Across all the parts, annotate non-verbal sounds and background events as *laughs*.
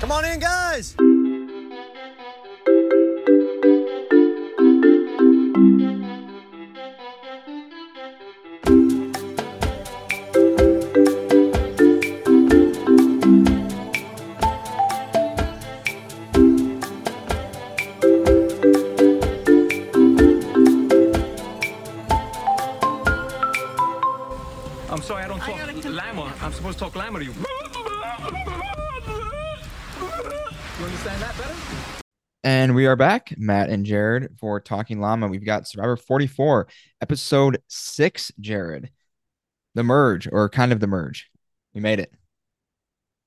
Come on in, guys. Are back, Matt and Jared, for Talking Llama. We've got Survivor 44, episode six, Jared. The merge, or kind of the merge. We made it.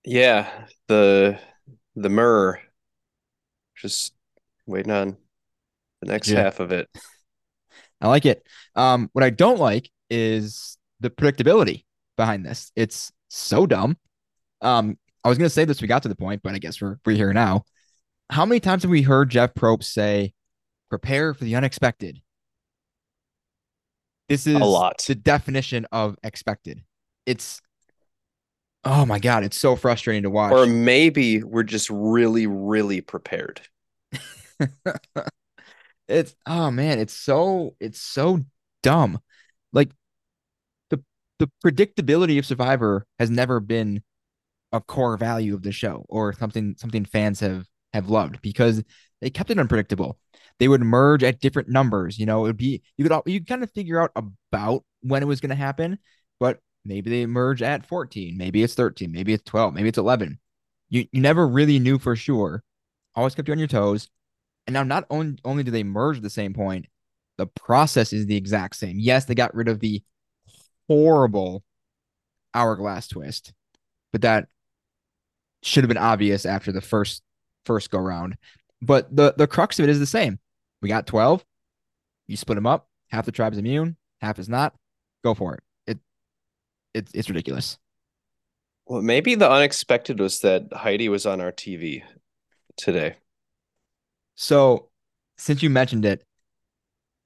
Yeah, the the myrrh. Just waiting on the next Yeah. half of it. *laughs* I like it. Um, what I don't like is the predictability behind this. It's so dumb. Um, I was gonna say this, we got to the point, but I guess we're we're here now. How many times have we heard Jeff Probst say, prepare for the unexpected? This is a lot. the definition of expected. It's oh my god, it's so frustrating to watch. Or maybe we're just really, really prepared. *laughs* it's oh man, it's so it's so dumb. Like the the predictability of Survivor has never been a core value of the show or something something fans have have loved because they kept it unpredictable. They would merge at different numbers, you know, it would be you could you kind of figure out about when it was going to happen, but maybe they merge at 14, maybe it's 13, maybe it's 12, maybe it's 11. You you never really knew for sure. Always kept you on your toes. And now not only only do they merge at the same point, the process is the exact same. Yes, they got rid of the horrible hourglass twist, but that should have been obvious after the first first go round. But the the crux of it is the same. We got 12. You split them up. Half the tribe is immune, half is not. Go for it. It it's it's ridiculous. Well, maybe the unexpected was that Heidi was on our TV today. So, since you mentioned it,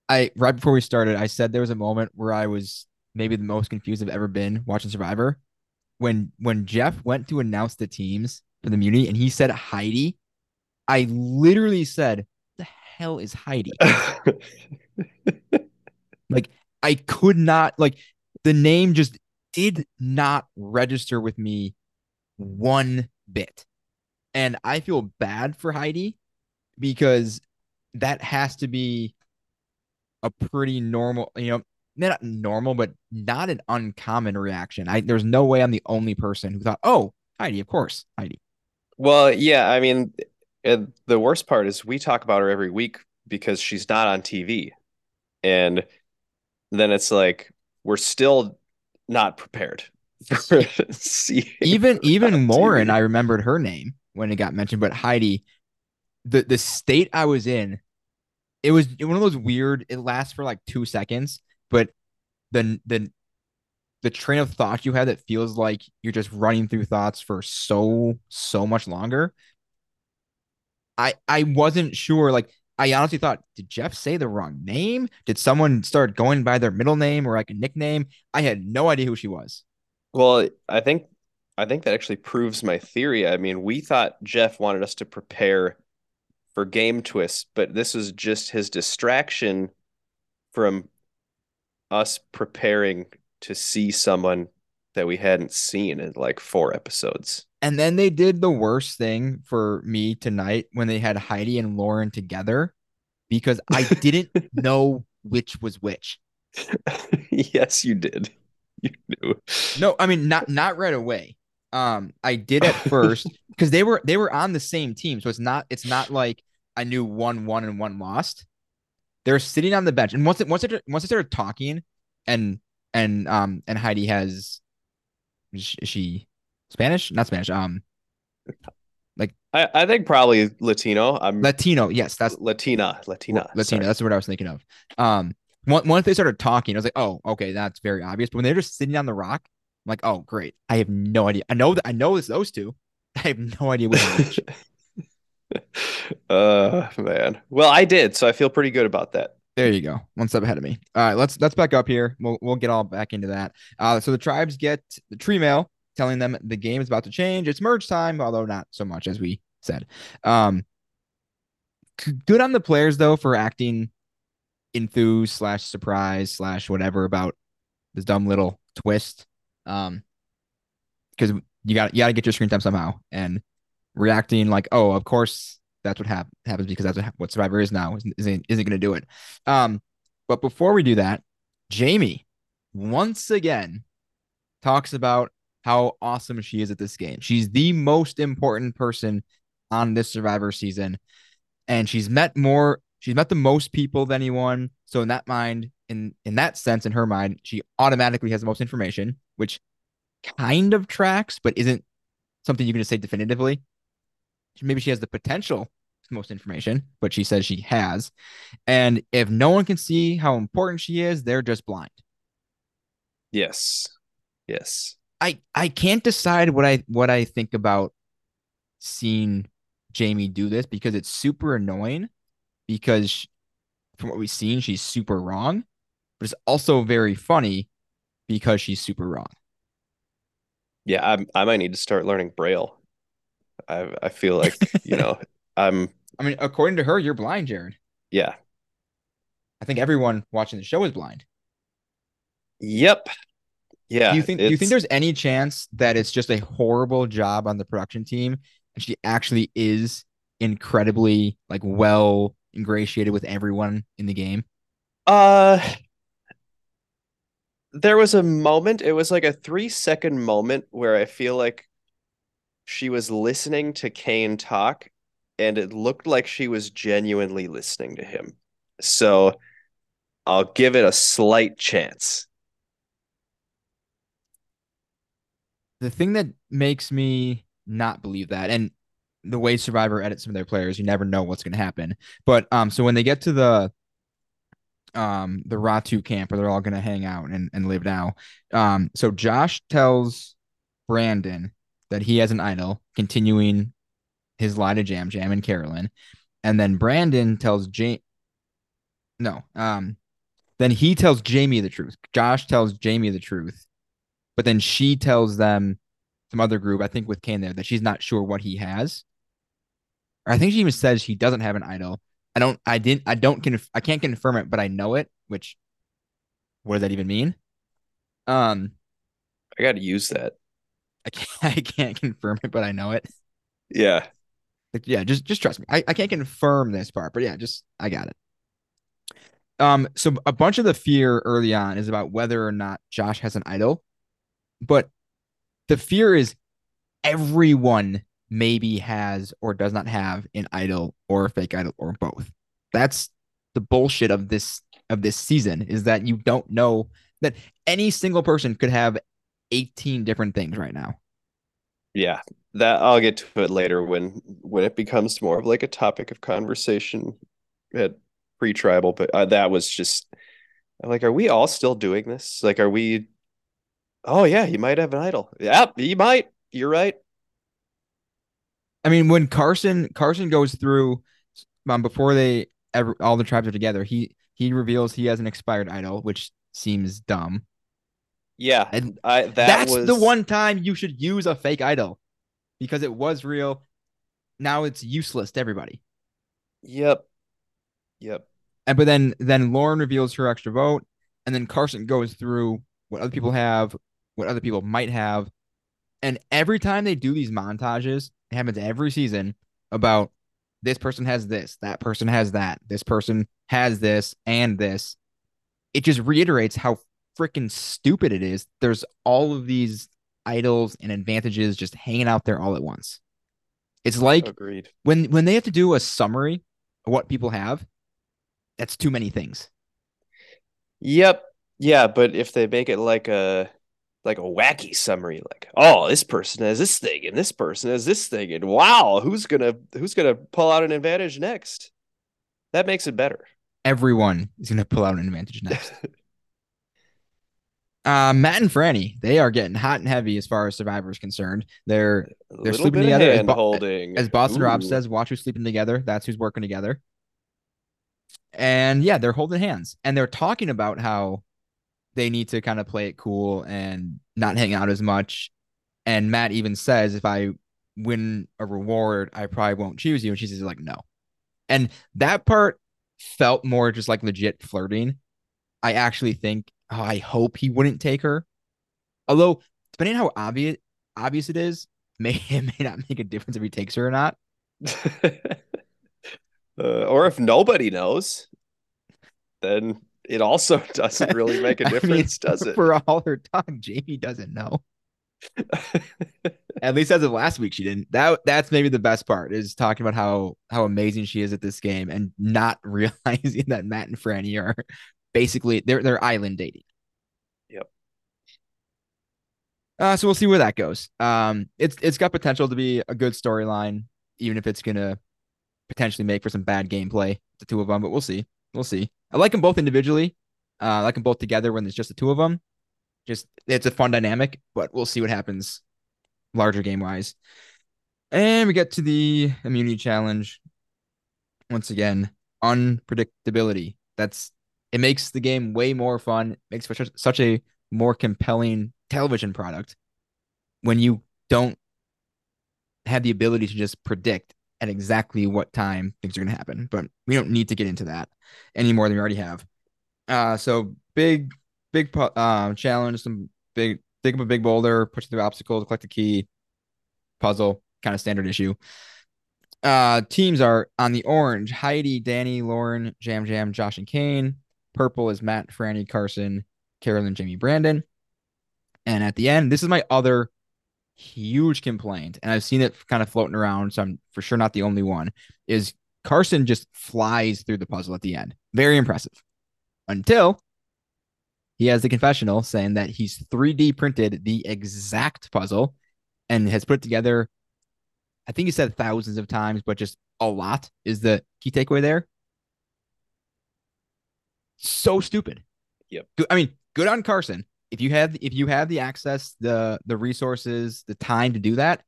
I right before we started, I said there was a moment where I was maybe the most confused I've ever been watching Survivor. When when Jeff went to announce the teams for the Muni and he said Heidi, I literally said, "The hell is Heidi?" *laughs* like I could not like the name just did not register with me one bit. And I feel bad for Heidi because that has to be a pretty normal, you know, not normal, but not an uncommon reaction. I there's no way I'm the only person who thought, "Oh, Heidi, of course, Heidi." Well, yeah, I mean, and the worst part is we talk about her every week because she's not on TV. And then it's like we're still not prepared *laughs* for seeing Even even Lauren, TV. I remembered her name when it got mentioned, but Heidi, the the state I was in, it was one of those weird. It lasts for like two seconds, but the the the train of thought you had that feels like you're just running through thoughts for so so much longer. I I wasn't sure. Like I honestly thought, did Jeff say the wrong name? Did someone start going by their middle name or like a nickname? I had no idea who she was. Well, I think I think that actually proves my theory. I mean, we thought Jeff wanted us to prepare for game twists, but this was just his distraction from us preparing to see someone that we hadn't seen in like four episodes. And then they did the worst thing for me tonight when they had Heidi and Lauren together because I *laughs* didn't know which was which. *laughs* yes, you did. You knew. No, I mean not not right away. Um, I did at *laughs* first because they were they were on the same team, so it's not it's not like I knew one won and one lost. They're sitting on the bench, and once it once it once they started talking, and and um and Heidi has is she Spanish? Not Spanish. Um, like I, I think probably Latino. I'm Latino. Yes, that's Latina. Latina. Latina. sorry. That's word I was thinking of. Um, once they started talking, I was like, oh, okay, that's very obvious. But when they're just sitting on the rock, I'm like, oh, great. I have no idea. I know that I know it's those two. *laughs* I have no idea which. *laughs* uh man. Well, I did, so I feel pretty good about that. There you go. One step ahead of me. All right, let's let's back up here. We'll we'll get all back into that. Uh, so the tribes get the tree mail telling them the game is about to change. It's merge time, although not so much as we said. Um, good on the players though for acting enthused slash surprise slash whatever about this dumb little twist. Um, because you got you got to get your screen time somehow, and reacting like, oh, of course that's what hap- happens because that's what, what Survivor is now isn't isn't, going to do it. Um, but before we do that, Jaime once again talks about how awesome she is at this game. She's the most important person on this Survivor season, and she's met more. She's met the most people than anyone. So in that mind, in in that sense, in her mind, she automatically has the most information, which kind of tracks, but isn't something you can just say definitively. Maybe she has the potential most information, but she says she has. And if no one can see how important she is, they're just blind. Yes. Yes. I I can't decide what I what I think about seeing Jaime do this because it's super annoying because she, from what we've seen she's super wrong, but it's also very funny because she's super wrong. Yeah, I I might need to start learning braille. I I feel like, you know, *laughs* I'm I mean, according to her, you're blind, Jared. Yeah. I think everyone watching the show is blind. Yep. Yeah. Do you think do you think there's any chance that it's just a horrible job on the production team and she actually is incredibly like well ingratiated with everyone in the game? Uh there was a moment, it was like a three second moment where I feel like she was listening to Kane talk and it looked like she was genuinely listening to him. So I'll give it a slight chance. The thing that makes me not believe that, and the way Survivor edits some of their players, you never know what's going to happen. But um, so when they get to the um the Ratu camp where they're all going to hang out and, and live now, um, so Josh tells Brandon that he has an idol, continuing his lie to Yam Yam and Carolyn, and then Brandon tells Jane. No, um, then he tells Jaime the truth. Josh tells Jaime the truth, but then she tells them some other group, I think with Kane there, that she's not sure what he has. Or I think she even says he doesn't have an idol. I don't. I didn't. I don't. Conf- I can't confirm it, but I know it. Which, what does that even mean? Um, I got to use that. I can't. *laughs* I can't confirm it, but I know it. Yeah. Like, yeah, just just trust me. I, I can't confirm this part, but yeah, just I got it. Um, so a bunch of the fear early on is about whether or not Josh has an idol, but the fear is everyone maybe has or does not have an idol or a fake idol or both. That's the bullshit of this of this season is that you don't know that any single person could have 18 different things right now. Yeah, that I'll get to it later when when it becomes more of like a topic of conversation at pre-tribal. But uh, that was just like, are we all still doing this? Like, are we? Oh yeah, you might have an idol. Yeah, you might. You're right. I mean, when Carson Carson goes through um, before they ever all the tribes are together, he he reveals he has an expired idol, which seems dumb. Yeah, And I that That's was the one time you should use a fake idol because it was real. Now it's useless to everybody. Yep, yep. And but then then Lauren reveals her extra vote, and then Carson goes through what other people have, what other people might have, and every time they do these montages, it happens every season about this person has this, that person has that, this person has this and this. It just reiterates how freaking stupid it is. There's all of these idols and advantages just hanging out there all at once. It's like Agreed. when when they have to do a summary of what people have, that's too many things. Yep. Yeah, but if they make it like a like a wacky summary, like, oh, this person has this thing and this person has this thing, and wow, who's gonna who's gonna pull out an advantage next? That makes it better. Everyone is gonna pull out an advantage next. *laughs* uh, Matt and Frannie, they are getting hot and heavy as far as Survivor is concerned. They're They're sleeping together as Bo- holding. as Boston Rob says, watch who's sleeping together. That's who's working together. And yeah, they're holding hands and they're talking about how they need to kind of play it cool and not hang out as much. And Matt even says, if I win a reward, I probably won't choose you. And she's like, no. And that part felt more just like legit flirting. I actually think, I hope he wouldn't take her. Although, depending on how obvious obvious it is, *laughs* may it may not make a difference if he takes her or not. *laughs* uh, or if nobody knows, then it also *laughs* doesn't really make a I mean, difference, does it? For all her talk, Jaime doesn't know. At least as of last week, she didn't. That that's maybe the best part is talking about how how amazing she is at this game and not realizing that Matt and Frannie are basically they're they're island dating. Yep. Uh, so we'll see where that goes. Um, it's it's got potential to be a good storyline, even if it's gonna potentially make for some bad gameplay. The two of them, but we'll see. We'll see. I like them both individually. Uh, I like them both together when there's just the two of them. Just it's a fun dynamic, but we'll see what happens larger game wise. And we get to the immunity challenge. Once again, unpredictability. That's it makes the game way more fun. Makes such, a more compelling television product when you don't have the ability to just predict at exactly what time things are going to happen. But we don't need to get into that any more than we already have. Uh, so big, big uh, challenge, some big, think up a big boulder, push through obstacles, collect the key, puzzle, kind of standard issue. Uh, teams are on the orange: Heidi, Danny, Lauren, Yam Yam, Josh, and Kane. Purple is Matt, Frannie, Carson, Carolyn, Jaime, Brandon. And at the end, this is my other huge complaint, and I've seen it kind of floating around, so I'm for sure not the only one. Is Carson just flies through the puzzle at the end? Very impressive. Until he has the confessional saying that he's 3D printed the exact puzzle and has put it together. I think he said thousands of times, but just a lot is the key takeaway there. So stupid. Yep. I mean, good on Carson. If you have if you have the access, the the resources, the time to do that,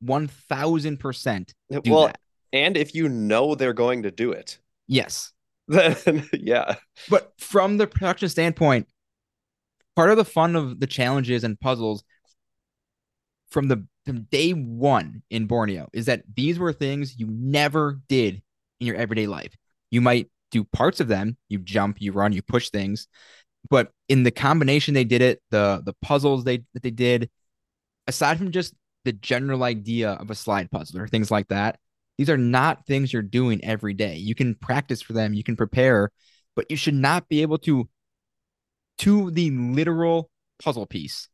one thousand percent do well, that. and if you know they're going to do it, Yes. *laughs* then yeah, But from the production standpoint, part of the fun of the challenges and puzzles from the from day one in Borneo is that these were things you never did in your everyday life. You might do parts of them, you jump, you run, you push things, but in the combination they did it, the the puzzles they that they did, aside from just the general idea of a slide puzzle or things like that, these are not things you're doing every day. You can practice for them, you can prepare, but you should not be able to to the literal puzzle piece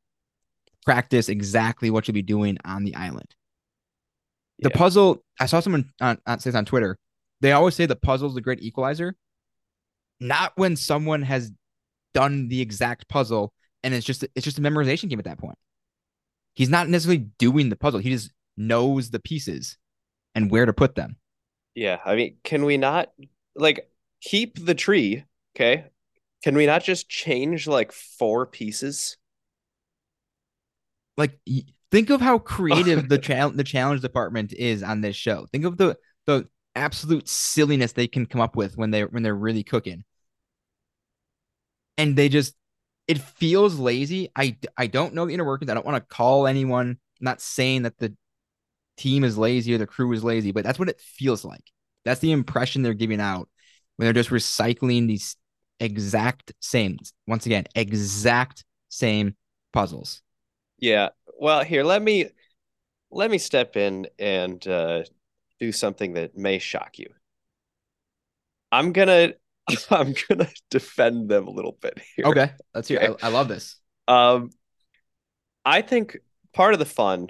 practice exactly what you'll be doing on the island. The Yeah. puzzle, I saw someone on, on says on Twitter, they always say the puzzle is the great equalizer. Not when someone has done the exact puzzle and it's just it's just a memorization game at that point. He's not necessarily doing the puzzle. He just knows the pieces and where to put them. yeah. I mean, can we not like keep the tree? Okay, can we not just change like four pieces? like think of how creative the *laughs* challenge the challenge department is on this show. Think of the the absolute silliness they can come up with when they when they're really cooking. And they just it feels lazy. I I don't know the inner workings. I don't want to call anyone. I'm not saying that the team is lazy or the crew is lazy, but that's what it feels like. That's the impression they're giving out when they're just recycling these exact same once again exact same puzzles. Yeah. Well, here, let me let me step in and uh do something that may shock you. I'm gonna *laughs* I'm gonna defend them a little bit here. Okay, let's hear. Okay. I, I love this. Um, I think part of the fun,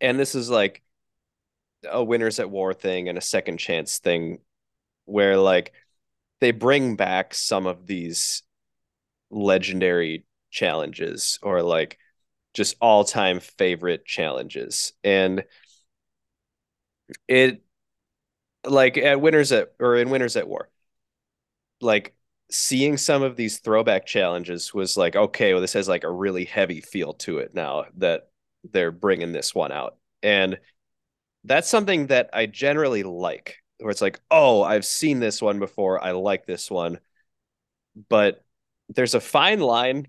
and this is like a winners at war thing and a second chance thing, where like they bring back some of these legendary challenges or like just all-time favorite challenges. And it like at winners at or in winners at war, like seeing some of these throwback challenges was like, okay, well, this has like a really heavy feel to it now that they're bringing this one out. And that's something that I generally like, where it's like, oh, I've seen this one before. I like this one. But there's a fine line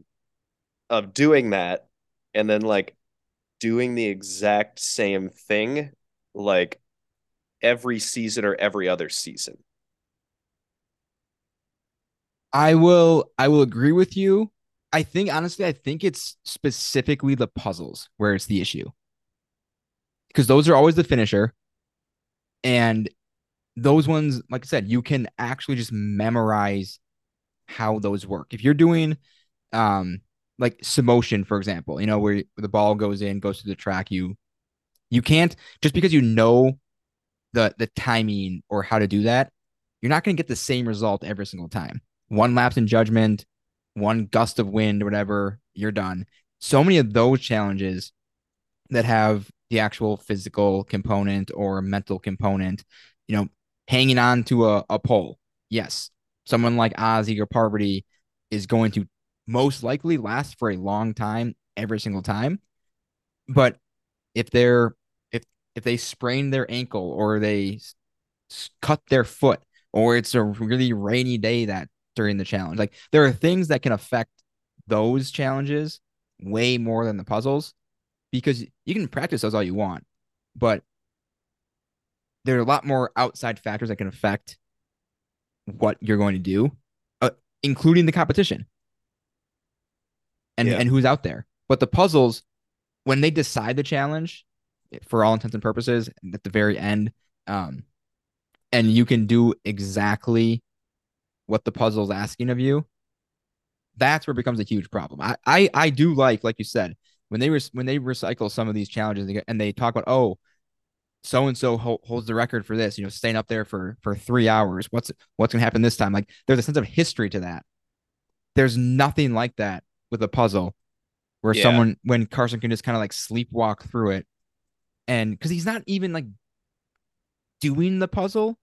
of doing that and then like doing the exact same thing like every season or every other season. I will I will agree with you. I think honestly, I think it's specifically the puzzles where it's the issue. Because those are always the finisher. And those ones, like I said, you can actually just memorize how those work. If you're doing um like submotion, for example, you know, where the ball goes in, goes through the track, you you can't just because you know the the timing or how to do that, you're not going to get the same result every single time. One lapse in judgment, one gust of wind, whatever, you're done. So many of those challenges that have the actual physical component or mental component, you know, hanging on to a, a pole. Yes, someone like Ozzy or Parvati is going to most likely last for a long time every single time. But if they're if they sprain their ankle or they cut their foot or it's a really rainy day that during the challenge, like there are things that can affect those challenges way more than the puzzles because you can practice those all you want, but there are a lot more outside factors that can affect what you're going to do, uh, including the competition and Yeah. and who's out there. But the puzzles, when they decide the challenge, for all intents and purposes, at the very end, um, and you can do exactly what the puzzle is asking of you. That's where it becomes a huge problem. I I, I do like, like you said, when they when they recycle some of these challenges and they, and they talk about oh so and so holds the record for this you know staying up there for for three hours what's what's gonna happen this time like there's a sense of history to that there's nothing like that with a puzzle where Yeah. someone when carson can just kind of like sleepwalk through it and because he's not even like doing the puzzle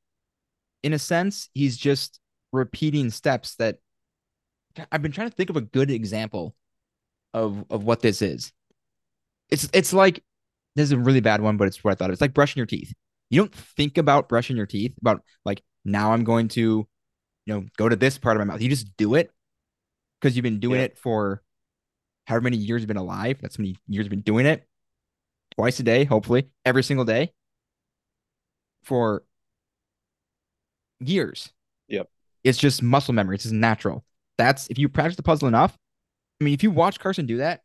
in a sense he's just repeating steps that i've been trying to think of a good example of of what this is it's it's like this is a really bad one, but it's what I thought. It's like brushing your teeth. You don't think about brushing your teeth about like now I'm going to, you know, go to this part of my mouth. You just do it because you've been doing Yeah. it for however many years you've been alive. That's how many years you've been doing it twice a day, hopefully every single day for years. Yep. It's just muscle memory. It's just natural. That's if you practice the puzzle enough. I mean, if you watch Carson do that,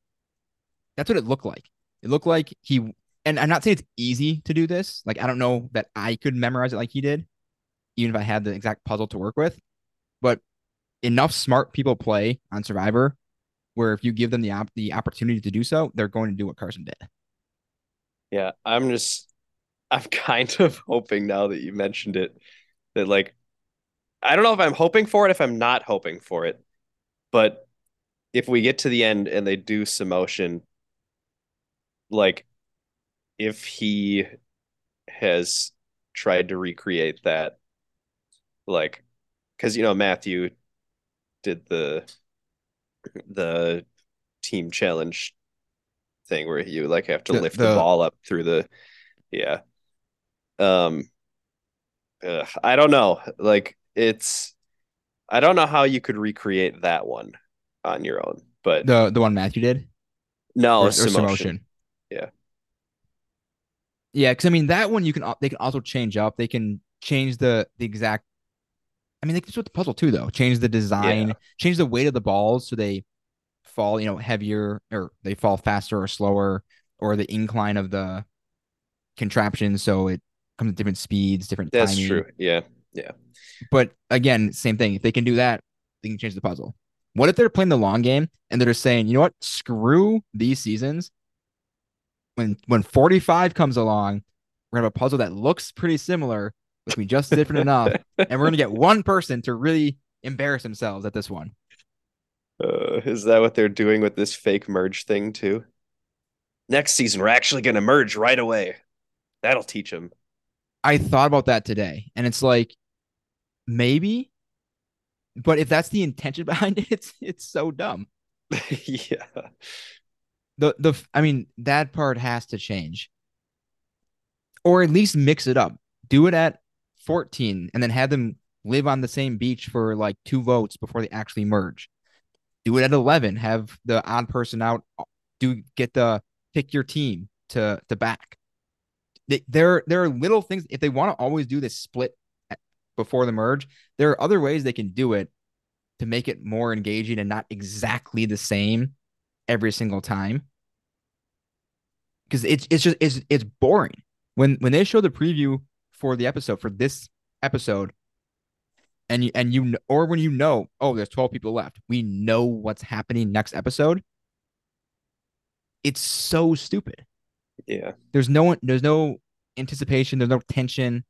that's what it looked like. It looked like he, and I'm not saying it's easy to do this. Like, I don't know that I could memorize it like he did, even if I had the exact puzzle to work with. But enough smart people play on Survivor where if you give them the op- the opportunity to do so, they're going to do what Carson did. Yeah, I'm just I'm *laughs* kind of hoping now that you mentioned it that like I don't know if I'm hoping for it if I'm not hoping for it. But if we get to the end and they do Samotion like if he has tried to recreate that like cuz you know Matthew did the the team challenge thing where you like have to The- lift the, the- ball up through the yeah um ugh, I don't know like it's I don't know how you could recreate that one on your own but The the one Matthew did no or, or Samotion. Yeah. Yeah, because I mean that one you can they can also change up. They can change the the exact. I mean, they can do with the puzzle too, though. Change the design, Yeah. change the weight of the balls so they fall, you know, heavier or they fall faster or slower, or the incline of the contraption so it comes at different speeds, different That's timing. true. Yeah. Yeah. But again, same thing. If they can do that, they can change the puzzle. What if they're playing the long game and they're just saying, you know what, screw these seasons. When when 45 comes along, we're gonna have a puzzle that looks pretty similar, which we just different enough, *laughs* and we're gonna get one person to really embarrass themselves at this one. Uh, is that what they're doing with this fake merge thing too? Next season, we're actually going to merge right away. That'll teach them. I thought about that today, and it's like maybe, but if that's the intention *laughs* behind it, it's it's so dumb. *laughs* yeah. the the I mean that part has to change, or at least mix it up. Do it at 14, and then have them live on the same beach for like two votes before they actually merge. Do it at 11. Have the odd person out. Do get the pick your team to to back. There there are little things if they want to always do this split before the merge, there are other ways they can do it to make it more engaging and not exactly the same every single time. Because it's it's just it's it's boring. When when they show the preview for the episode for this episode, and you and you or when you know, oh, there's 12 people left, we know what's happening next episode. It's so stupid. Yeah. There's no one, there's no anticipation, there's no tension.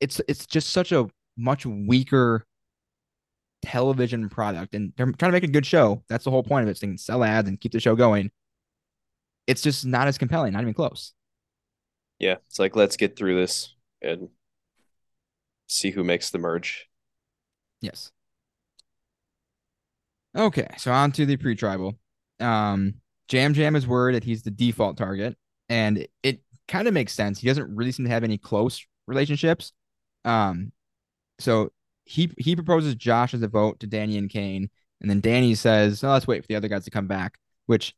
It's it's just such a much weaker television product and they're trying to make a good show. That's the whole point of it. So they can sell ads and keep the show going. It's just not as compelling, not even close. Yeah. It's like let's get through this and see who makes the merge. Yes. Okay, so on to the pre-tribal. Um, Yam Yam is worried that he's the default target, and it, it kind of makes sense. He doesn't really seem to have any close relationships. Um, so he he proposes Josh as a vote to Danny and Kane, and then Danny says, "Oh, let's wait for the other guys to come back." Which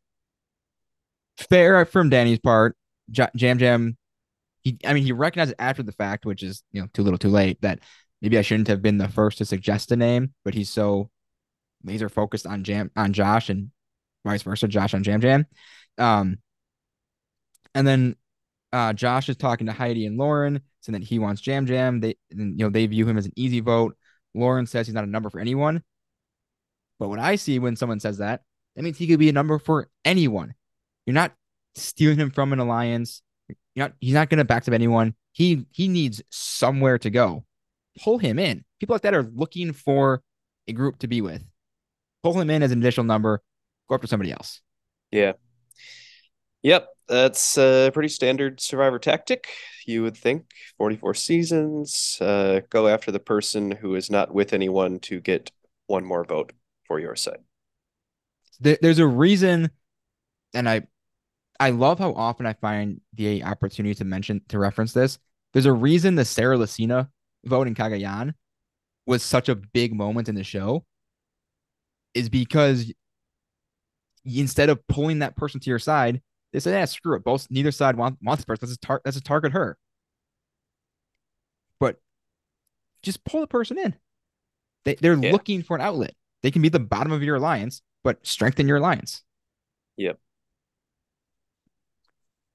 fair from Danny's part. J- Yam Yam, he I mean he recognized after the fact, which is you know too little, too late. That maybe I shouldn't have been the first to suggest a name, but he's so laser focused on Jam on Josh and vice versa, Josh on Yam Yam. Um, and then uh, Josh is talking to Heidi and Lauren, saying that he wants Yam Yam. They, and, you know, they view him as an easy vote. Lauren says he's not a number for anyone. But what I see when someone says that, that means he could be a number for anyone. You're not stealing him from an alliance. You're not. He's not going to back up anyone. He he needs somewhere to go. Pull him in. People like that are looking for a group to be with. Pull him in as an additional number. Go after somebody else. Yeah. Yep, that's a pretty standard survivor tactic. You would think 44 seasons, uh, go after the person who is not with anyone to get one more vote for your side. There's a reason, and I, I love how often I find the opportunity to mention to reference this. There's a reason the Sarah Lacina vote in Cagayan was such a big moment in the show, is because instead of pulling that person to your side, they said, "Yeah, screw it. Both neither side want wants this person. Let's tar- let's target her." But just pull the person in. They they're Yeah. looking for an outlet. They can be the bottom of your alliance, but strengthen your alliance. Yep.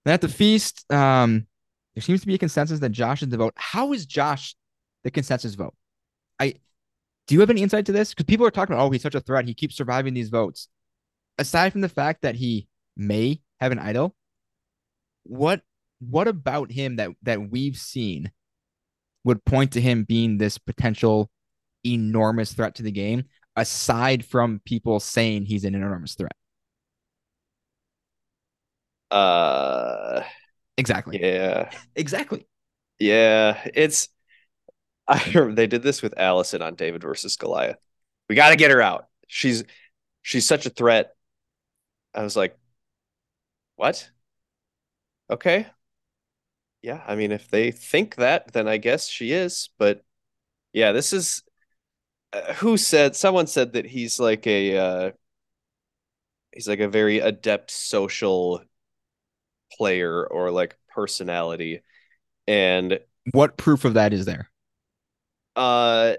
Then at the feast, um, there seems to be a consensus that Josh is the vote. How is Josh the consensus vote? I do you have any insight to this? Because people are talking about, oh, he's such a threat. He keeps surviving these votes. Aside from the fact that he may have an idol, what what about him that that we've seen would point to him being this potential enormous threat to the game, aside from people saying he's an enormous threat? Uh, Exactly. yeah, Exactly. yeah. It's I they did this with Alison on David versus Goliath. We got to get her out. She's she's such a threat. I was like, what? Okay. Yeah, I mean, if they think that, then I guess she is. But yeah, this is uh, who said someone said that he's like a uh he's like a very adept social player or like personality. And What proof of that is there? Uh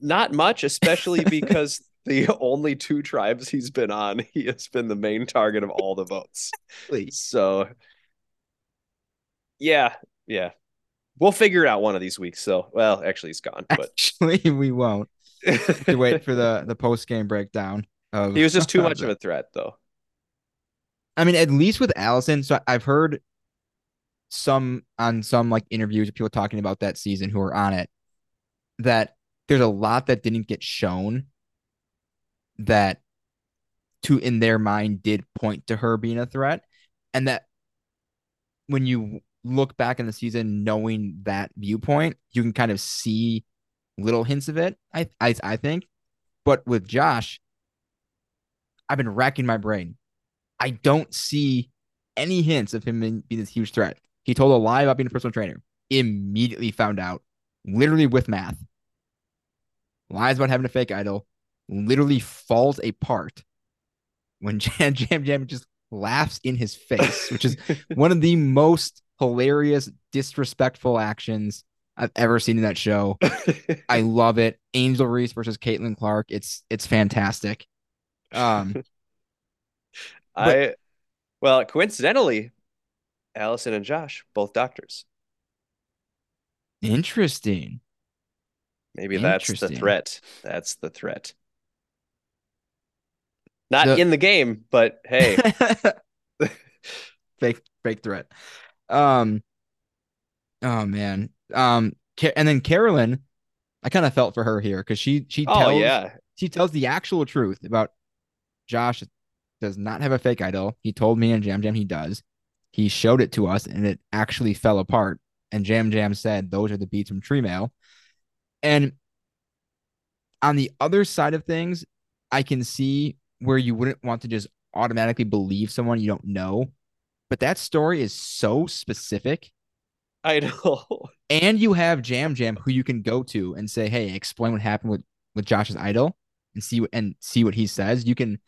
not much, especially *laughs* because the only two tribes he's been on, he has been the main target of all the votes. Please. So yeah, yeah. We'll figure it out one of these weeks. So well, actually he's gone, but Actually, *laughs* we won't. To wait for the *laughs* the post game breakdown of he was just too much of a threat though. I mean, at least with Alison, so I've heard some on some like interviews of people talking about that season who are on it that there's a lot that didn't get shown that to in their mind did point to her being a threat. And that when you look back in the season knowing that viewpoint you can kind of see little hints of it i i, I think. But with josh i've been racking my brain. I don't see any hints of him being this huge threat. He told a lie about being a personal trainer. Immediately found out literally with math lies about having a fake idol literally falls apart when *laughs* Yam Yam Jam just laughs in his face, which is *laughs* one of the most hilarious, disrespectful actions I've ever seen in that show. I *laughs* love it. Angel Reese versus Caitlin Clark. It's it's fantastic. Um, I well, coincidentally, Alison and Josh, both doctors. Interesting. Maybe that's the threat. That's the threat. Not in the game, but hey, *laughs* fake fake threat. Um. Oh man. Um. And then Carolyn, I kind of felt for her here because she she oh tells yeah, she tells the actual truth about Josh does not have a fake idol. He told me and Yam Yam he does. He showed it to us and it actually fell apart. And Yam Yam said those are the beats from Tree Mail. And on the other side of things, I can see where you wouldn't want to just automatically believe someone you don't know. But that story is so specific. I know. *laughs* And you have Yam Yam who you can go to and say, "Hey, explain what happened with with Josh's idol and see what and see what he says." You can,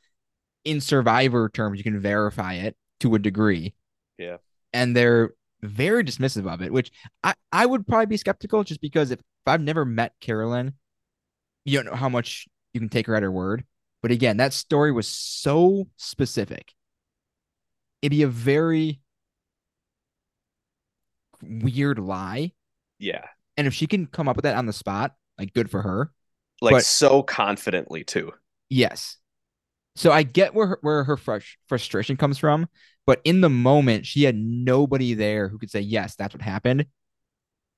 in Survivor terms, you can verify it to a degree. Yeah. And they're very dismissive of it, which I I would probably be skeptical just because if, if I've never met Carolyn, you don't know how much you can take her at her word. But again, that story was so specific. It'd be a very weird lie Yeah, and if she can come up with that on the spot, like good for her. like But- so confidently too. Yes. So I get where her, where her frus- frustration comes from, but in the moment she had nobody there who could say yes, that's what happened.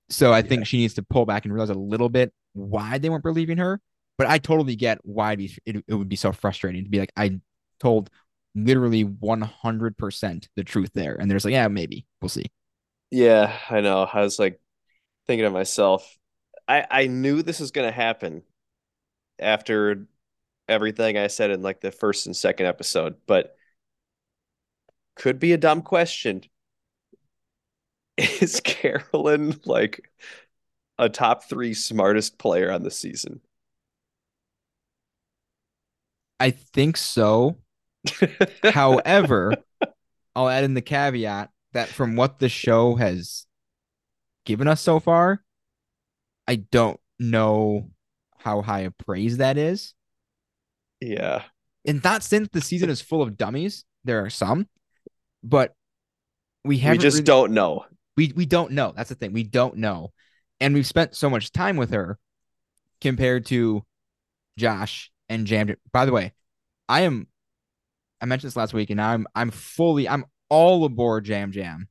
So I think she needs to pull back and realize a little bit why they weren't believing her. But I totally get why it'd be, it, it would be so frustrating to be like I told literally 100% the truth there and there's like yeah, maybe. We'll see. Yeah, I know. I was like thinking to myself, I I knew this was gonna happen after everything I said in like the first and second episode, but could be a dumb question. *laughs* Is Carolyn like a top three smartest player on the season? I think so. *laughs* However, I'll add in the caveat that from what the show has given us so far, I don't know how high a praise that is. Yeah. And not since the season is full of dummies, there are some, but we We haven't just really- don't know. we we don't know. That's the thing. We don't know. And we've spent so much time with her compared to Josh and Jam. Jam. By the way, I am I mentioned this last week and now I'm I'm fully I'm all aboard Yam Yam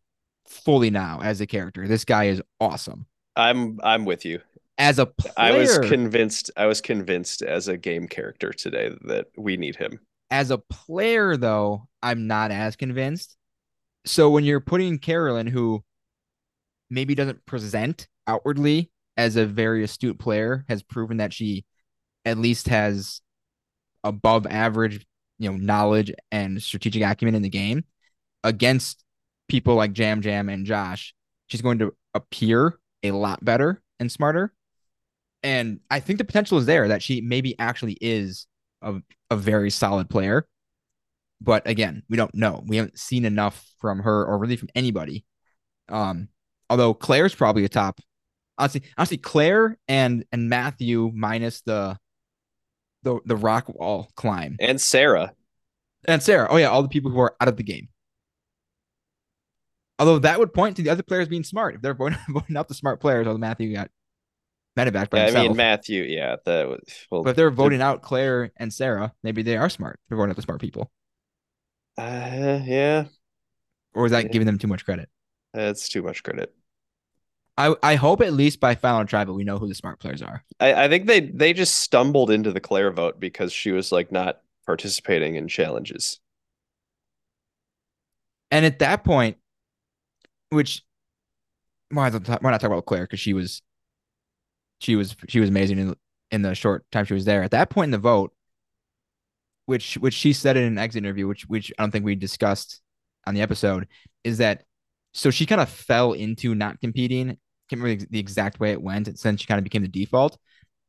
fully now as a character. This guy is awesome. I'm I'm with you. As a player, I was convinced I was convinced as a game character today that we need him. as a player though, I'm not as convinced. So when you're putting Carolyn who maybe doesn't present outwardly as a very astute player has proven that she at least has above average, you know, knowledge and strategic acumen in the game against people like Yam Yam and Josh, she's going to appear a lot better and smarter. And I think the potential is there that she maybe actually is a, a very solid player. But again, we don't know. We haven't seen enough from her or really from anybody. Um, although Claire's probably a top. Honestly, honestly, Claire and and Matthew minus the the the rock wall climb And Sarah. and Sarah. Oh yeah, all the people who are out of the game. Although that would point to the other players being smart. If they're *laughs* voting, voting out the smart players, all although Matthew got medevac by Yeah, I mean Matthew, yeah, that was well but if they're voting out Claire and Sarah, maybe they are smart. They're voting out the smart people. uh, yeah, Or is that Yeah. giving them too much credit? that's too much credit. I, I hope at least by final tribal we know who the smart players are. I, I think they they just stumbled into the Claire vote because she was like not participating in challenges. And at that point, which why why not talk about Claire because she was she was she was amazing in in the short time she was there. At that point in the vote, which which she said in an exit interview, which which I don't think we discussed on the episode, is that so she kind of fell into not competing. Can't remember the exact way it went. Then she kind of became the default.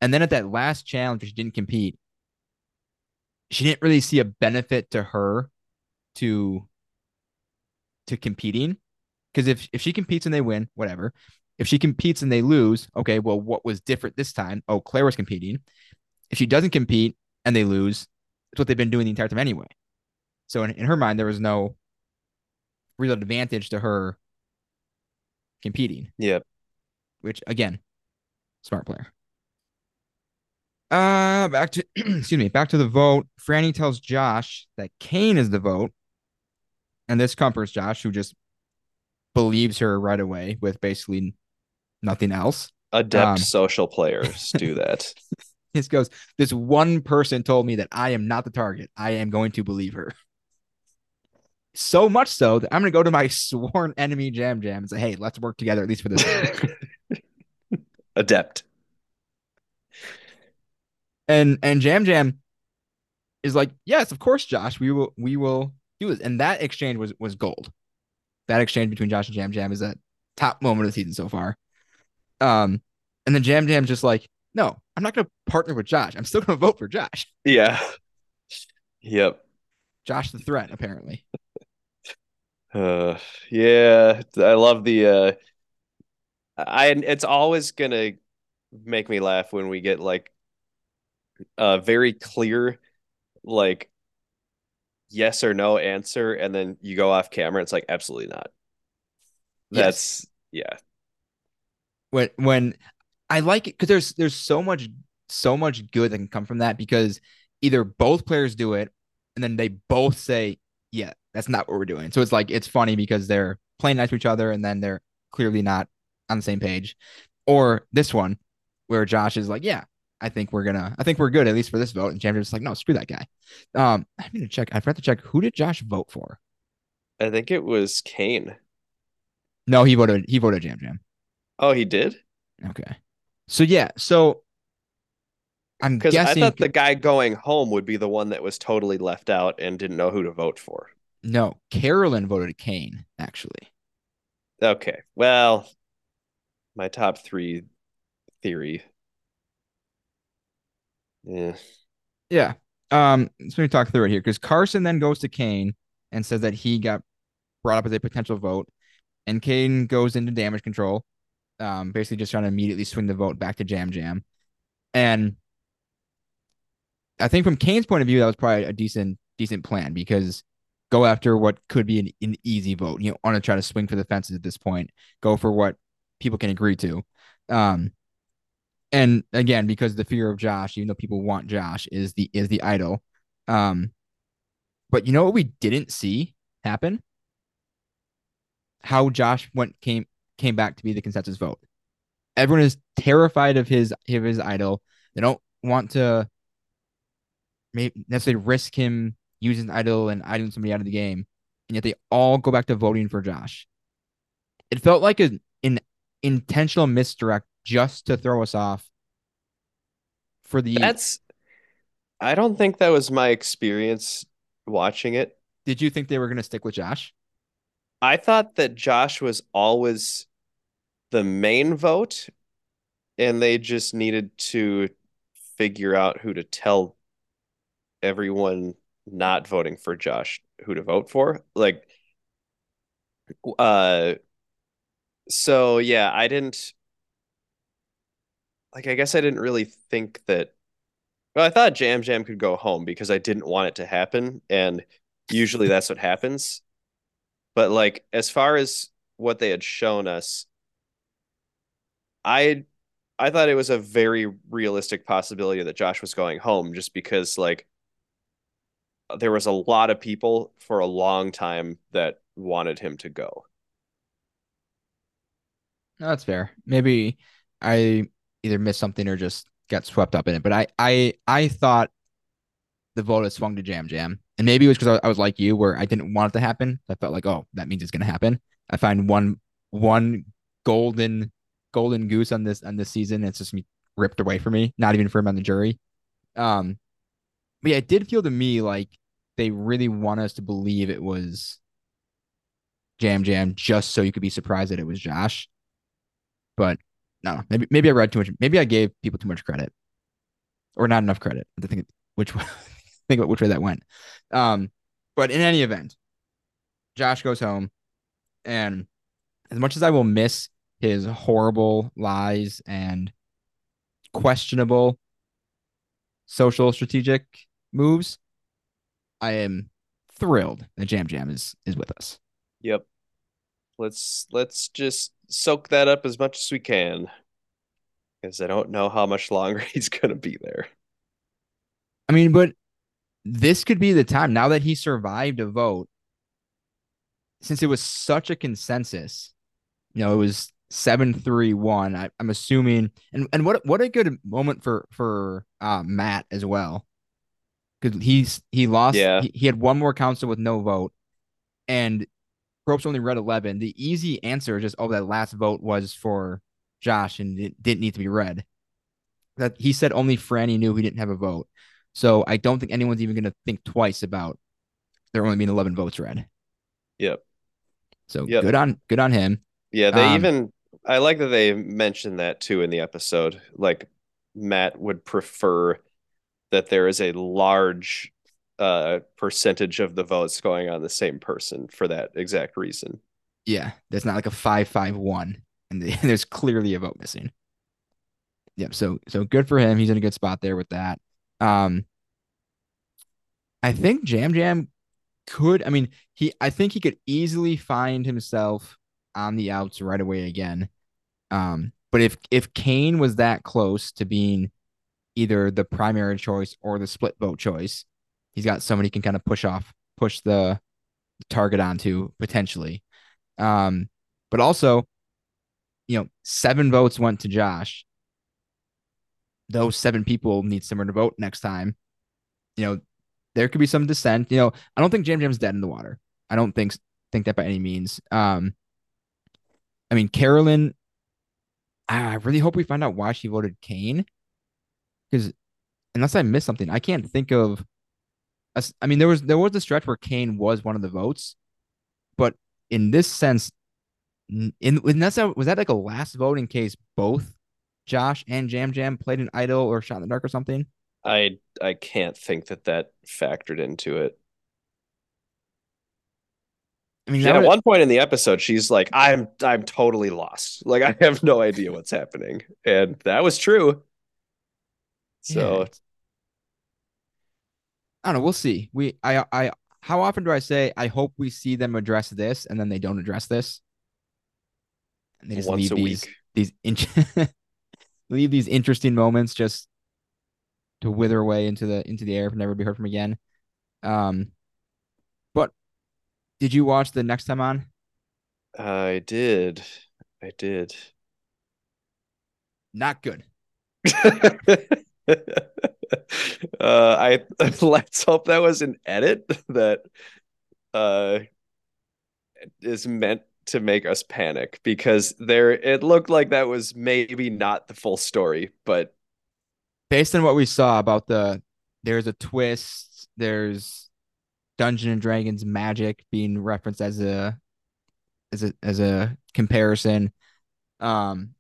And then at that last challenge, she didn't compete. She didn't really see a benefit to her to to competing. Because if if she competes and they win, whatever. If she competes and they lose, okay, well, what was different this time? Oh, Claire was competing. If she doesn't compete and they lose, it's what they've been doing the entire time anyway. So in, in her mind, there was no real advantage to her competing. Yep. Which again, smart player. Uh back to *clears throat* excuse me, back to the vote. Frannie tells Josh that Kane is the vote. And this comforts Josh, who just believes her right away with basically nothing else. Adept Um, social players *laughs* do that. This goes, this one person told me that I am not the target. I am going to believe her. So much so that I'm going to go to my sworn enemy Yam Yam and say, hey, let's work together at least for this. *laughs* Adept. and and Yam Yam is like, yes, of course, Josh, we will we will do this. And that exchange was was gold. That exchange between Josh and Yam Yam is a top moment of the season so far. Um, and then Yam Yam's just like, no, I'm not gonna partner with Josh. I'm still gonna *laughs* vote for Josh. Yeah. Yep. Josh the threat, apparently. Uh, yeah, I love the uh I it's always gonna make me laugh when we get like a very clear like yes or no answer and then you go off camera it's like absolutely not. That's yeah. When when I like it because there's there's so much so much good that can come from that because either both players do it and then they both say, yeah, that's not what we're doing. So it's like it's funny because they're playing nice to each other and then they're clearly not on the same page. Or this one where Josh is like, yeah, I think we're gonna I think we're good at least for this vote. And Jammer's like, no, screw that guy. Um, I need to check. I forgot to check who did Josh vote for? I think it was Kane. No, he voted he voted Yam Yam. Oh, he did? Okay. So yeah, so I'm Because I thought the guy going home would be the one that was totally left out and didn't know who to vote for. no, Carolyn voted Kane, actually. Okay. Well, my top three theory. Yeah. Yeah. Um, so me talk through it here because Carson then goes to Kane and says that he got brought up as a potential vote, and Kane goes into damage control, um, basically just trying to immediately swing the vote back to Yam Yam, and I think from Kane's point of view, that was probably a decent decent plan because go after what could be an, an easy vote. You know, want to try to swing for the fences at this point. Go for what people can agree to. Um, and again, because the fear of Josh, even though people want Josh, is the is the idol. Um, but you know what we didn't see happen? How Josh went came came back to be the consensus vote. Everyone is terrified of his of his idol. They don't want to maybe necessarily risk him using idol and idling somebody out of the game, and yet they all go back to voting for Josh. It felt like a, an intentional misdirect just to throw us off for the That's I don't think that was my experience watching it. did you think they were going to stick with Josh? I thought that Josh was always the main vote and they just needed to figure out who to tell everyone not voting for Josh who to vote for. Like uh so yeah, I didn't like I guess I didn't really think that well, I thought Yam Yam could go home because I didn't want it to happen and usually that's what happens. But like as far as what they had shown us, I I thought it was a very realistic possibility that Josh was going home just because like there was a lot of people for a long time that wanted him to go. No, that's fair. Maybe I either missed something or just got swept up in it. But I I I thought the vote had swung to Yam Yam, and maybe it was because I, I was like you, where I didn't want it to happen. I felt like, oh, that means it's gonna happen. I find one one golden golden goose on this on this season. It's just ripped away from me. Not even for him on the jury. Um, but yeah, it did feel to me like they really want us to believe it was Yam Yam just so you could be surprised that it was Josh. But no, maybe maybe I read too much. Maybe I gave people too much credit, or not enough credit. I think which *laughs* way, think about which way that went. Um, but in any event, Josh goes home. And as much as I will miss his horrible lies and questionable social strategic moves, I am thrilled that Yam Yam is is with us. Yep. Let's let's just soak that up as much as we can. Because I don't know how much longer *laughs* he's gonna be there. I mean, but this could be the time now that he survived a vote, since it was such a consensus, you know, it was seven three one. I, am assuming, and and what what a good moment for for uh, Matt as well, because he's he lost. Yeah. He, he, had one more council with no vote, and Probst only read eleven. The easy answer is just oh that last vote was for Josh and it didn't need to be read. That he said only Frannie knew he didn't have a vote. So I don't think anyone's even going to think twice about there only being 11 votes read. Yep. So Yep. good on good on him. Yeah, they Um, even I like that they mentioned that too in the episode. Like Matt would prefer that there is a large uh percentage of the votes going on the same person for that exact reason. Yeah, that's not like a five five one, and the- *laughs* there's clearly a vote missing. Yep. So so good for him. He's in a good spot there with that. Um, I think Yam Yam could. I mean, he. I think he could easily find himself on the outs right away again. Um, but if if Kane was that close to being either the primary choice or the split vote choice, he's got somebody he can kind of push off, push the target onto potentially. Um, but also, you know, seven votes went to Josh. Those seven people need someone to vote next time. You know, there could be some dissent. You know, I don't think Yam Yam's dead in the water. I don't think think that by any means. Um, I mean, Carolyn. I really hope we find out why she voted Kane, because unless I missed something, I can't think of. a I mean, there was there was a stretch where Kane was one of the votes, but in this sense, in in that sense, was that like a last vote in case both Josh and Yam Yam played an idol or shot in the dark or something? I I can't think that that factored into it. I mean, at one point in the episode, she's like, "I'm I'm totally lost. *laughs* Like I have no idea what's happening," and that was true. So Yeah. I don't know. We'll see. We I I how often do I say I hope we see them address this and then they don't address this? And they just once leave a these week, these in- *laughs* leave these interesting moments just to wither away into the into the air and never be heard from again. Um but did you watch the next time on? I did, I did. Not good. *laughs* uh, I *laughs* let's hope that was an edit that uh is meant to make us panic because there it looked like that was maybe not the full story, but Based on what we saw about the there's a twist, there's Dungeon and Dragons magic being referenced as a as a as a comparison. Um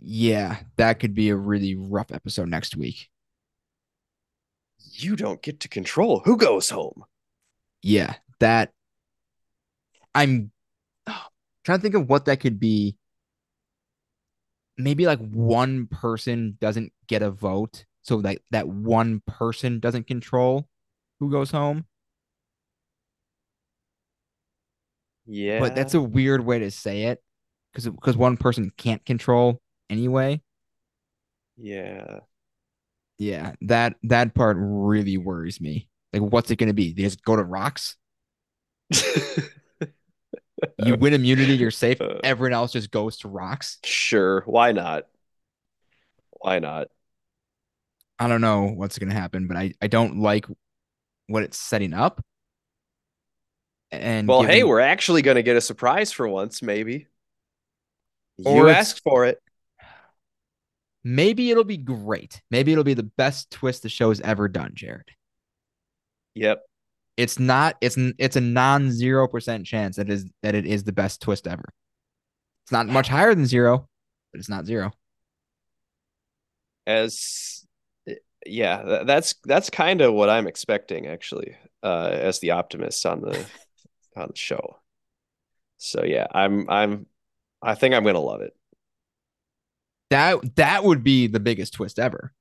yeah, that could be a really rough episode next week. you don't get to control who goes home. Yeah, that I'm trying to think of what that could be. Maybe like one person doesn't get a vote, so that that one person doesn't control who goes home. Yeah. But that's a weird way to say it because because one person can't control anyway. yeah. Yeah, that that part really worries me. Like, what's it going to be? They just go to rocks. *laughs* You win immunity, you're safe. *laughs* Uh, Everyone else just goes to rocks. Sure, why not? Why not? I don't know what's going to happen, but I I don't like what it's setting up. And Well, hey, we're actually going to get a surprise for once, maybe. Or You asked for it. maybe it'll be great. Maybe it'll be the best twist the show's ever done, Jared. Yep. It's not. It's it's a non zero percent chance that is that it is the best twist ever. It's not much higher than zero, but it's not zero. As yeah, that's that's kind of what I'm expecting actually, uh, as the optimist on the *laughs* on the show. So yeah, I'm I'm I think I'm gonna love it. That that would be the biggest twist ever.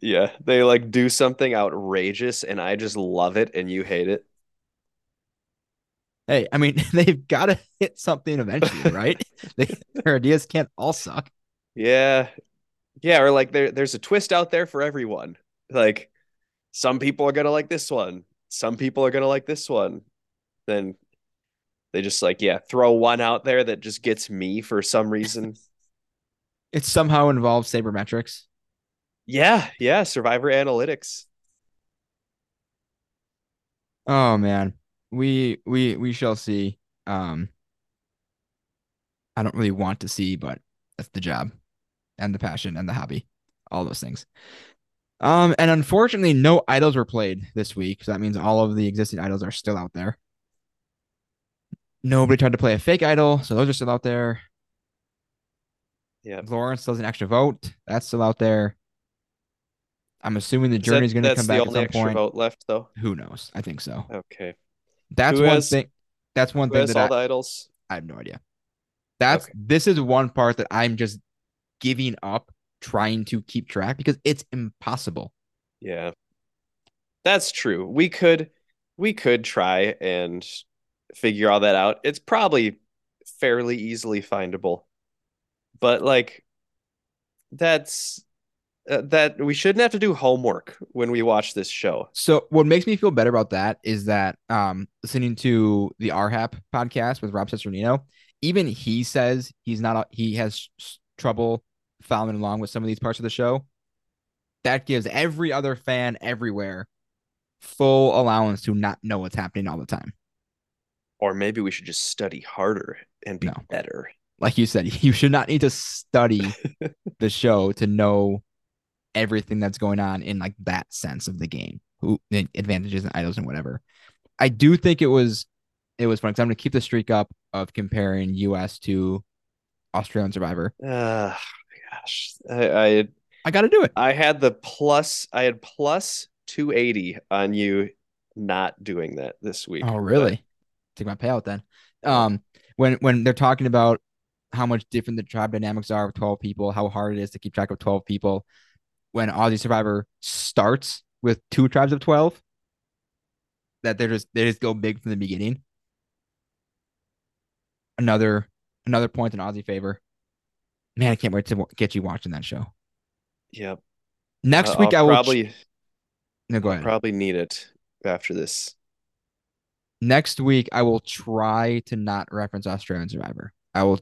Yeah, they like do something outrageous and I just love it and you hate it. Hey, I mean, *laughs* they've got to hit something eventually, *laughs* right? they, their ideas can't all suck. Yeah. Yeah, or like there there's a twist out there for everyone. Like some people are gonna like this one, some people are gonna like this one. Then they just like, yeah, throw one out there that just gets me for some reason. *laughs* It somehow involves sabermetrics. Yeah, yeah, Survivor Analytics. Oh man, we we we shall see. Um, I don't really want to see, but that's the job, and the passion, and the hobby, all those things. Um, and unfortunately, no idols were played this week, so that means all of the existing idols are still out there. Nobody tried to play a fake idol, so those are still out there. Yeah. Lauren's does an extra vote. That's still out there. I'm assuming the journey Is going to come back at some extra point. vote left though. Who knows? I think so. Okay. That's Who one has- thing. That's one Who thing has that all I, the idols? I have no idea. That's Okay. this is one part that I'm just giving up trying to keep track because it's impossible. Yeah. That's true. We could we could try and figure all that out. It's probably fairly easily findable. But like that's uh, that we shouldn't have to do homework when we watch this show. So what makes me feel better about that is that um listening to the RHAP podcast with Rob Cesternino, even he says he's not he has trouble following along with some of these parts of the show. That gives every other fan everywhere full allowance to not know what's happening all the time. Or maybe we should just study harder and be No. better. Like you said, *laughs* you should not need to study *laughs* the show to know everything that's going on in like that sense of the game, who the advantages and idols and whatever. I do think it was it was fun because I'm gonna keep the streak up of comparing US to Australian Survivor. Ah, gosh. I, I I gotta do it. I had the plus I had plus 280 on you not doing that this week. Oh, really? Take my payout then. Um, when when they're talking about how much different the tribe dynamics are of 12 people, how hard it is to keep track of 12 people. When Aussie Survivor starts with two tribes of 12, that they're just they just go big from the beginning. Another another point in Aussie favor. Man, I can't wait to get you watching that show. Yep. Next Uh, week I'll I will probably no go ahead. probably need it after this. next week I will try to not reference Australian Survivor. I will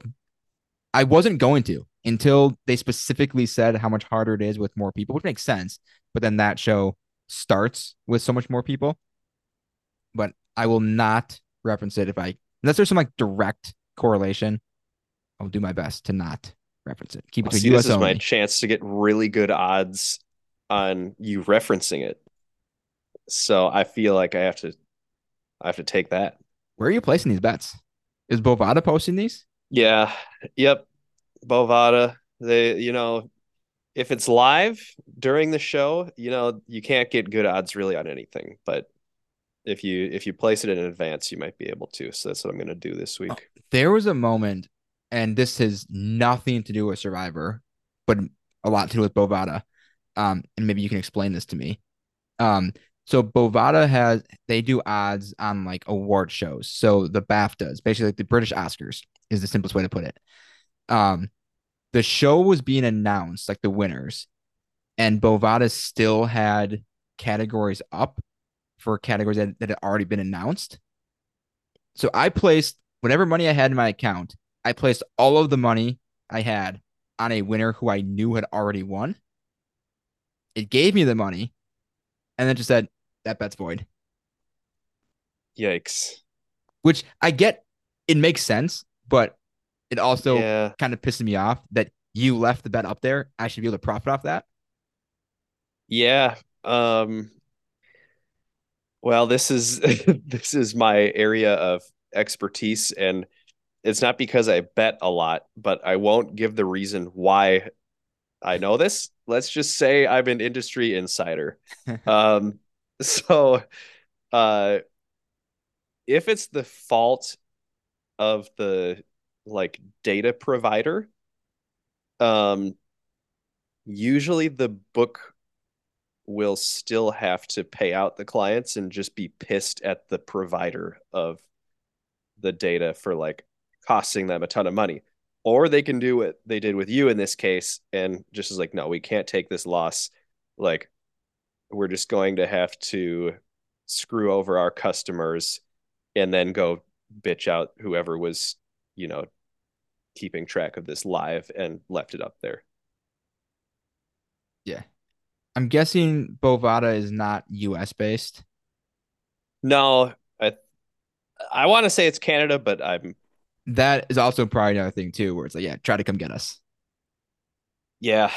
I wasn't going to until they specifically said how much harder it is with more people, which makes sense. But then that show starts with so much more people. But I will not reference it if I unless there's some like direct correlation. I'll do my best to not reference it. Keep it Well, to see, US this is my chance to get really good odds on you referencing it. So I feel like I have to I have to take that. Where are you placing these bets? Is Bovada posting these? Yeah. Yep. Bovada. They, you know, if it's live during the show, you know, you can't get good odds really on anything. But if you if you place it in advance, you might be able to. So that's what I'm gonna do this week. there was a moment, and this has nothing to do with Survivor, but a lot to do with Bovada. Um, and maybe you can explain this to me. Um, so Bovada has they do odds on like award shows. So the BAFTAs, basically like the British Oscars, is the simplest way to put it. Um, the show was being announced, like the winners, and Bovada still had categories up for categories that, that had already been announced. So I placed whatever money I had in my account, I placed all of the money I had on a winner who I knew had already won. It gave me the money and then just said, that bet's void, Yikes. which I get. It makes sense, but it also yeah. kind of pisses me off that you left the bet up there. I should be able to profit off that. Yeah. Um well, this is *laughs* this is my area of expertise and it's not because I bet a lot, but I won't give the reason why I know this. Let's just say I'm an industry insider. *laughs* Um so uh if it's the fault of the like data provider, um, usually the book will still have to pay out the clients and just be pissed at the provider of the data for like costing them a ton of money. Or they can do what they did with you in this case and just is like, no, we can't take this loss. Like, we're just going to have to screw over our customers and then go bitch out whoever was, you know, keeping track of this live and left it up there. Yeah. I'm guessing Bovada is not US based. No, I I want to say it's Canada, but I'm That is also probably another thing too, where it's like, yeah, try to come get us. yeah.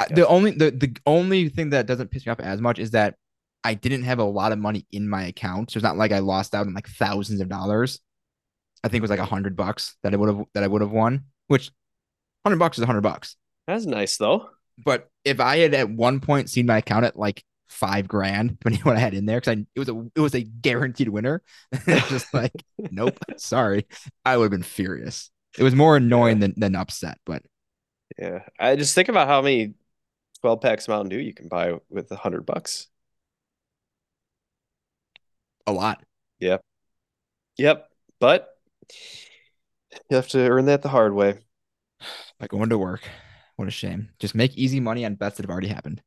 I- The only the, the only thing that doesn't piss me off as much is that I didn't have a lot of money in my account. So it's not like I lost out on like thousands of dollars. I think it was like a hundred bucks that I would have that I would have won, which hundred bucks is a hundred bucks. That's nice though. But if I had at one point seen my account at like five grand, *laughs* depending on what I had in there, because I it was a it was a guaranteed winner. *laughs* just *laughs* like, nope, sorry. I would have been furious. It was more annoying than, than upset, but Yeah. I just think about how many 12 packs of Mountain Dew you can buy with a hundred bucks. a lot. Yep. Yep. But you have to earn that the hard way. By going to work. What a shame. Just make easy money on bets that have already happened.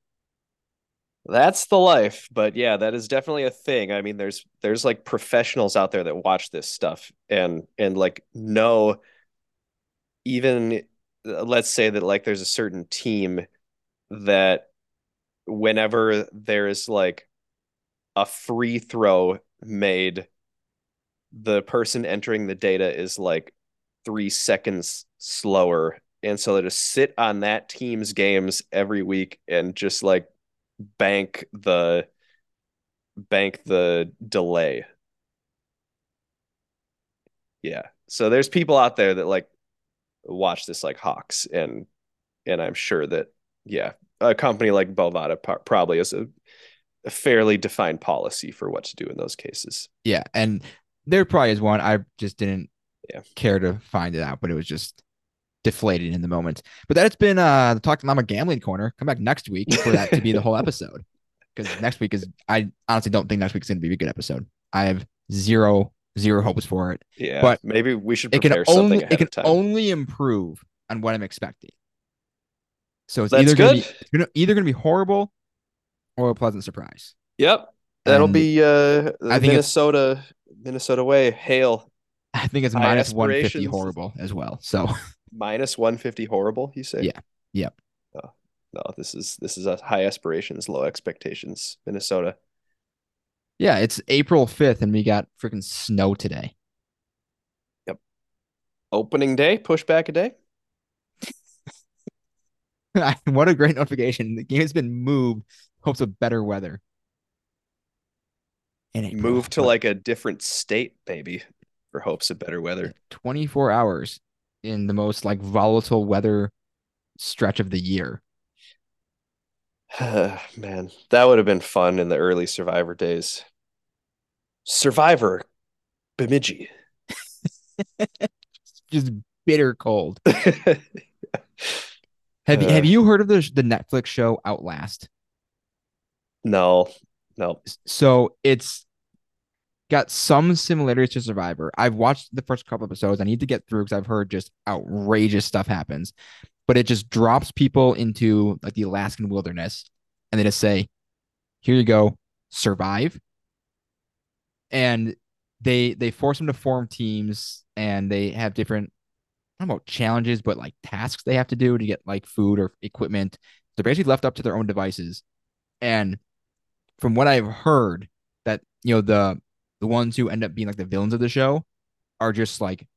That's the life, but yeah, that is definitely a thing. I mean, there's there's like professionals out there that watch this stuff and and like know even uh, let's say that like there's a certain team that whenever there's like a free throw made, the person entering the data is like three seconds slower. And so they just sit on that team's games every week and just like bank the bank the delay. Yeah. So there's people out there that like watch this like hawks and and I'm sure that yeah, a company like Bovada probably has a, a fairly defined policy for what to do in those cases. Yeah. And there probably is one. I just didn't Yeah. care to find it out, but it was just deflated in the moment. But that's been uh the Talking Llama Gambling Corner. Come back next week for that to be the whole *laughs* episode. Because next week is I honestly don't think next week's gonna be a good episode. I have zero zero hopes for it. Yeah, But maybe we should It can prepare something only it can only improve on what I'm expecting. So it's That's either gonna be gonna, either gonna be horrible or a pleasant surprise. Yep, that'll And be uh I think Minnesota Minnesota way. Hail I think it's minus 150 horrible as well. So *laughs* minus 150 horrible, you say? Yeah. Yep. Oh, no, this is this is a high aspirations, low expectations. Minnesota. yeah, it's April 5th and we got freaking snow today. Yep. Opening day, push back a day. *laughs* what a great notification. The game has been moved. Hopes of better weather. Move to like a different state, maybe, for hopes of better weather. 24 hours in the most like volatile weather stretch of the year. *sighs* Man, that would have been fun in the early Survivor days. Survivor Bemidji. *laughs* Just bitter cold. *laughs* Have you have Uh. you heard of the the Netflix show Outlast? no, no. So it's got some similarities to Survivor. I've watched the first couple episodes. I need to get through because I've heard just outrageous stuff happens. But it just drops people into like the Alaskan wilderness and they just say, here you go, survive. And they they force them to form teams and they have different I don't know about challenges, but like tasks they have to do to get like food or equipment. They're basically left up to their own devices. And from what I've heard, that you know the the ones who end up being like the villains of the show are just like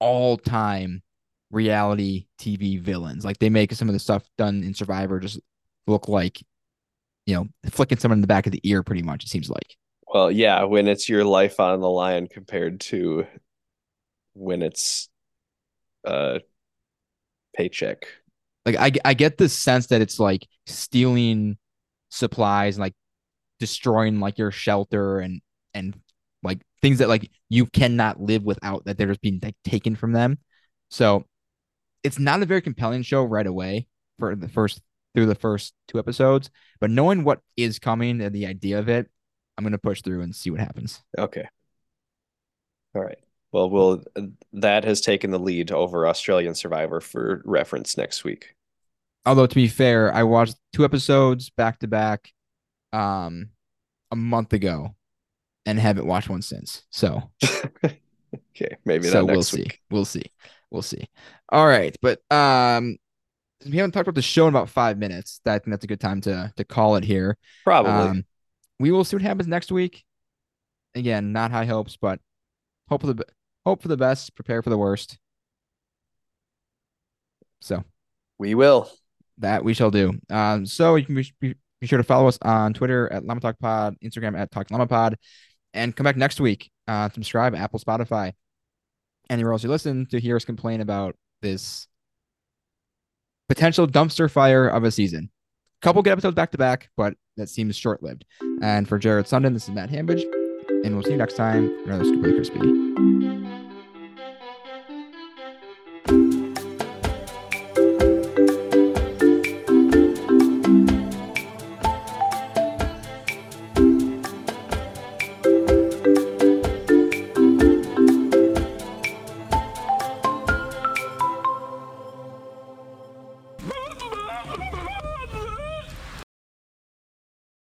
all time reality TV villains. Like they make some of the stuff done in Survivor just look like you know flicking someone in the back of the ear. Pretty much, it seems like. Well, yeah, when it's your life on the line compared to when it's uh paycheck. Like I I get the sense that it's like stealing supplies and like destroying like your shelter and and things that like you cannot live without that they're just being like taken from them. So it's not a very compelling show right away for the first through the first two episodes, but knowing what is coming and the idea of it, I'm gonna push through and see what happens. Okay. All right. Well, we'll that has taken the lead over Australian Survivor for reference next week. Although to be fair, I watched two episodes back to back um a month ago and haven't watched one since. So *laughs* okay, maybe so we'll see. week. We'll see. We'll see. All right, but um we haven't talked about the show in about five minutes. I think that's a good time to to call it here. Probably. Um, we will see what happens next week. Again, not high hopes, but hope for the hope for the best, prepare for the worst. So we will. that we shall do. Um, so you can be, be, be sure to follow us on Twitter at Llama Talk Pod, Instagram at Talk Llama Pod, and come back next week. Uh, subscribe Apple, Spotify, anywhere else you listen to hear us complain about this potential dumpster fire of a season. Couple good episodes back to back, but that seems short lived. And for Jared Sundin, this is Matt Hambidge, and we'll see you next time. Another Scoop of the Crispy.